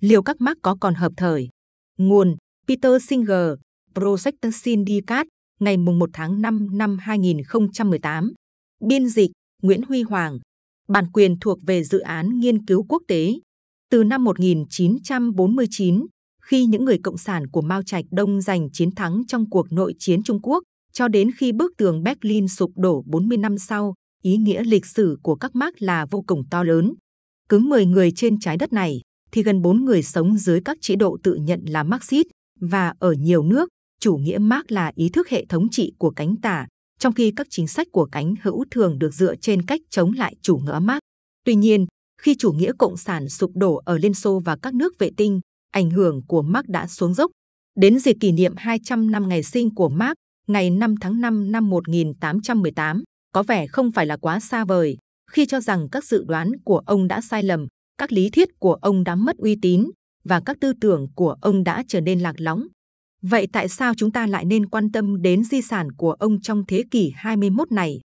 liệu các Marx có còn hợp thời? Nguồn Peter Singer, Project Syndicate, ngày 1 tháng 5 năm 2018. Biên dịch Nguyễn Huy Hoàng. Bản quyền thuộc về dự án nghiên cứu quốc tế. Từ năm 1949, khi những người cộng sản của Mao Trạch Đông giành chiến thắng trong cuộc nội chiến Trung Quốc, cho đến khi bức tường Berlin sụp đổ 40 năm sau, ý nghĩa lịch sử của các mác là vô cùng to lớn. Cứ 10 người trên trái đất này, thì gần 4 người sống dưới các chế độ tự nhận là Marxist, và ở nhiều nước, chủ nghĩa Marx là ý thức hệ thống trị của cánh tả, trong khi các chính sách của cánh hữu thường được dựa trên cách chống lại chủ nghĩa Marx. Tuy nhiên, khi chủ nghĩa cộng sản sụp đổ ở Liên Xô và các nước vệ tinh, ảnh hưởng của Marx đã xuống dốc. Đến dịp kỷ niệm 200 năm ngày sinh của Marx, ngày 5 tháng 5 năm 1818, có vẻ không phải là quá xa vời, khi cho rằng các dự đoán của ông đã sai lầm, các lý thuyết của ông đã mất uy tín và các tư tưởng của ông đã trở nên lạc lõng. Vậy tại sao chúng ta lại nên quan tâm đến di sản của ông trong thế kỷ 21 này?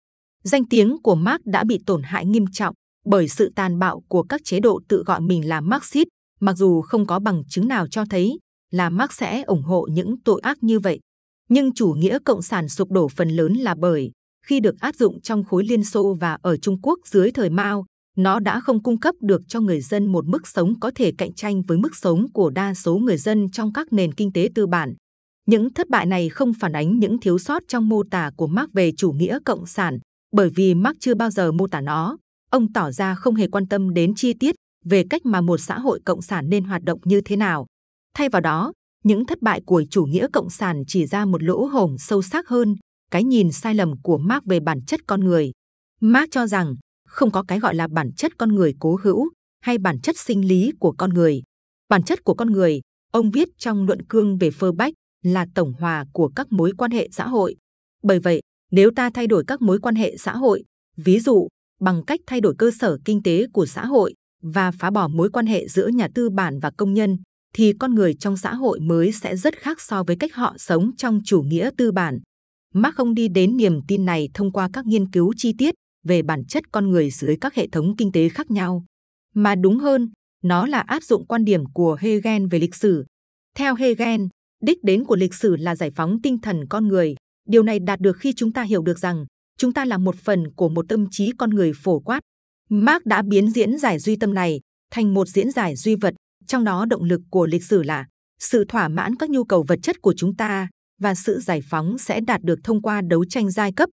Danh tiếng của Marx đã bị tổn hại nghiêm trọng bởi sự tàn bạo của các chế độ tự gọi mình là Marxist, mặc dù không có bằng chứng nào cho thấy là Marx sẽ ủng hộ những tội ác như vậy. Nhưng chủ nghĩa cộng sản sụp đổ phần lớn là bởi khi được áp dụng trong khối Liên Xô và ở Trung Quốc dưới thời Mao, nó đã không cung cấp được cho người dân một mức sống có thể cạnh tranh với mức sống của đa số người dân trong các nền kinh tế tư bản. Những thất bại này không phản ánh những thiếu sót trong mô tả của Marx về chủ nghĩa cộng sản, bởi vì Marx chưa bao giờ mô tả nó. Ông tỏ ra không hề quan tâm đến chi tiết về cách mà một xã hội cộng sản nên hoạt động như thế nào. Thay vào đó, những thất bại của chủ nghĩa cộng sản chỉ ra một lỗ hổng sâu sắc hơn, cái nhìn sai lầm của Marx về bản chất con người. Marx cho rằng không có cái gọi là bản chất con người cố hữu hay bản chất sinh lý của con người. Bản chất của con người, ông viết trong luận cương về phơ bách, là tổng hòa của các mối quan hệ xã hội. Bởi vậy, nếu ta thay đổi các mối quan hệ xã hội, ví dụ bằng cách thay đổi cơ sở kinh tế của xã hội và phá bỏ mối quan hệ giữa nhà tư bản và công nhân, thì con người trong xã hội mới sẽ rất khác so với cách họ sống trong chủ nghĩa tư bản. Marx không đi đến niềm tin này thông qua các nghiên cứu chi tiết về bản chất con người dưới các hệ thống kinh tế khác nhau, mà đúng hơn, nó là áp dụng quan điểm của Hegel về lịch sử. Theo Hegel, đích đến của lịch sử là giải phóng tinh thần con người. Điều này đạt được khi chúng ta hiểu được rằng chúng ta là một phần của một tâm trí con người phổ quát. Marx đã biến diễn giải duy tâm này thành một diễn giải duy vật, trong đó động lực của lịch sử là sự thỏa mãn các nhu cầu vật chất của chúng ta và sự giải phóng sẽ đạt được thông qua đấu tranh giai cấp.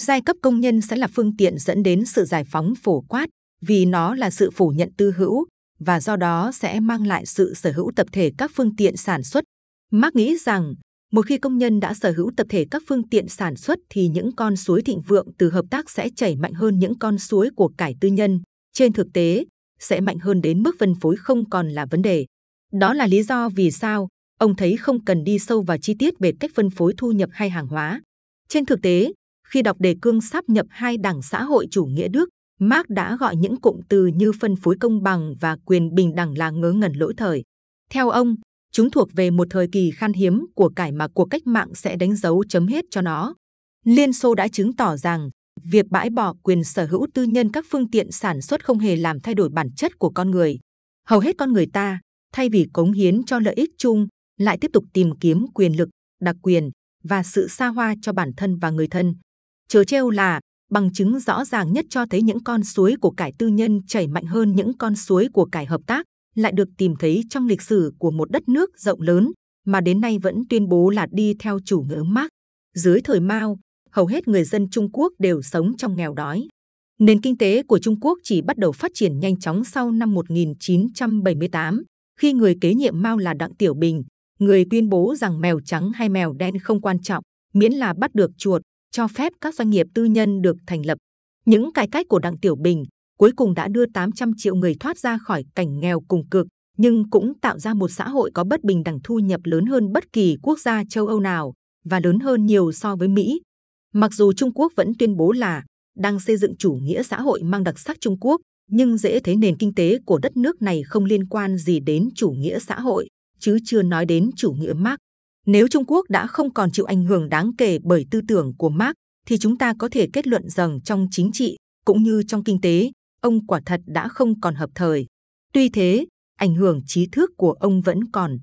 Giai cấp công nhân sẽ là phương tiện dẫn đến sự giải phóng phổ quát vì nó là sự phủ nhận tư hữu và do đó sẽ mang lại sự sở hữu tập thể các phương tiện sản xuất Marx nghĩ rằng một khi công nhân đã sở hữu tập thể các phương tiện sản xuất thì những con suối thịnh vượng từ hợp tác sẽ chảy mạnh hơn những con suối của cải tư nhân. Trên thực tế, sẽ mạnh hơn đến mức phân phối không còn là vấn đề. Đó là lý do vì sao ông thấy không cần đi sâu vào chi tiết về cách phân phối thu nhập hay hàng hóa. Trên thực tế, khi đọc đề cương sắp nhập hai đảng xã hội chủ nghĩa Đức, Marx đã gọi những cụm từ như phân phối công bằng và quyền bình đẳng là ngớ ngẩn lỗi thời. Theo ông, Chúng thuộc về một thời kỳ khan hiếm của cải mà cuộc cách mạng sẽ đánh dấu chấm hết cho nó. Liên Xô đã chứng tỏ rằng việc bãi bỏ quyền sở hữu tư nhân các phương tiện sản xuất không hề làm thay đổi bản chất của con người. Hầu hết con người ta, thay vì cống hiến cho lợi ích chung, lại tiếp tục tìm kiếm quyền lực, đặc quyền và sự xa hoa cho bản thân và người thân. Chớ trêu là bằng chứng rõ ràng nhất cho thấy những con suối của cải tư nhân chảy mạnh hơn những con suối của cải hợp tác lại được tìm thấy trong lịch sử của một đất nước rộng lớn mà đến nay vẫn tuyên bố là đi theo chủ nghĩa Marx. Dưới thời Mao, hầu hết người dân Trung Quốc đều sống trong nghèo đói. Nền kinh tế của Trung Quốc chỉ bắt đầu phát triển nhanh chóng sau năm 1978, khi người kế nhiệm Mao là Đặng Tiểu Bình, người tuyên bố rằng mèo trắng hay mèo đen không quan trọng, miễn là bắt được chuột, cho phép các doanh nghiệp tư nhân được thành lập. Những cải cách của Đặng Tiểu Bình cuối cùng đã đưa 800 triệu người thoát ra khỏi cảnh nghèo cùng cực, nhưng cũng tạo ra một xã hội có bất bình đẳng thu nhập lớn hơn bất kỳ quốc gia châu Âu nào và lớn hơn nhiều so với Mỹ. Mặc dù Trung Quốc vẫn tuyên bố là đang xây dựng chủ nghĩa xã hội mang đặc sắc Trung Quốc, nhưng dễ thấy nền kinh tế của đất nước này không liên quan gì đến chủ nghĩa xã hội, chứ chưa nói đến chủ nghĩa Marx. Nếu Trung Quốc đã không còn chịu ảnh hưởng đáng kể bởi tư tưởng của Marx, thì chúng ta có thể kết luận rằng trong chính trị cũng như trong kinh tế, ông quả thật đã không còn hợp thời. Tuy thế, ảnh hưởng trí thức của ông vẫn còn.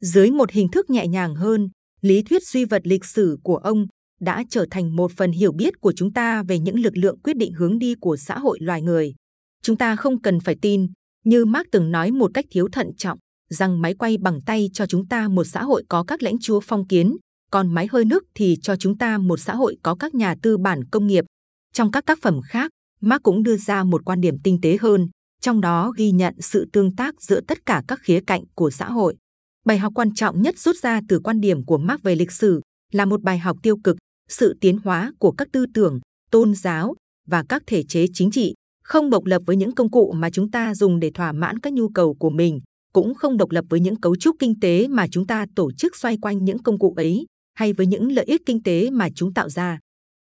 Dưới một hình thức nhẹ nhàng hơn, lý thuyết duy vật lịch sử của ông đã trở thành một phần hiểu biết của chúng ta về những lực lượng quyết định hướng đi của xã hội loài người. Chúng ta không cần phải tin, như Marx từng nói một cách thiếu thận trọng, rằng máy quay bằng tay cho chúng ta một xã hội có các lãnh chúa phong kiến, còn máy hơi nước thì cho chúng ta một xã hội có các nhà tư bản công nghiệp. Trong các tác phẩm khác, Marx cũng đưa ra một quan điểm tinh tế hơn, trong đó ghi nhận sự tương tác giữa tất cả các khía cạnh của xã hội. Bài học quan trọng nhất rút ra từ quan điểm của Marx về lịch sử là một bài học tiêu cực, sự tiến hóa của các tư tưởng, tôn giáo và các thể chế chính trị không độc lập với những công cụ mà chúng ta dùng để thỏa mãn các nhu cầu của mình, cũng không độc lập với những cấu trúc kinh tế mà chúng ta tổ chức xoay quanh những công cụ ấy, hay với những lợi ích kinh tế mà chúng tạo ra.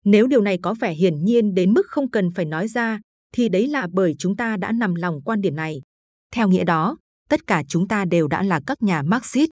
Nếu điều này có vẻ hiển nhiên đến mức không cần phải nói ra, thì đấy là bởi chúng ta đã nằm lòng quan điểm này. Theo nghĩa đó, tất cả chúng ta đều đã là các nhà Marxist,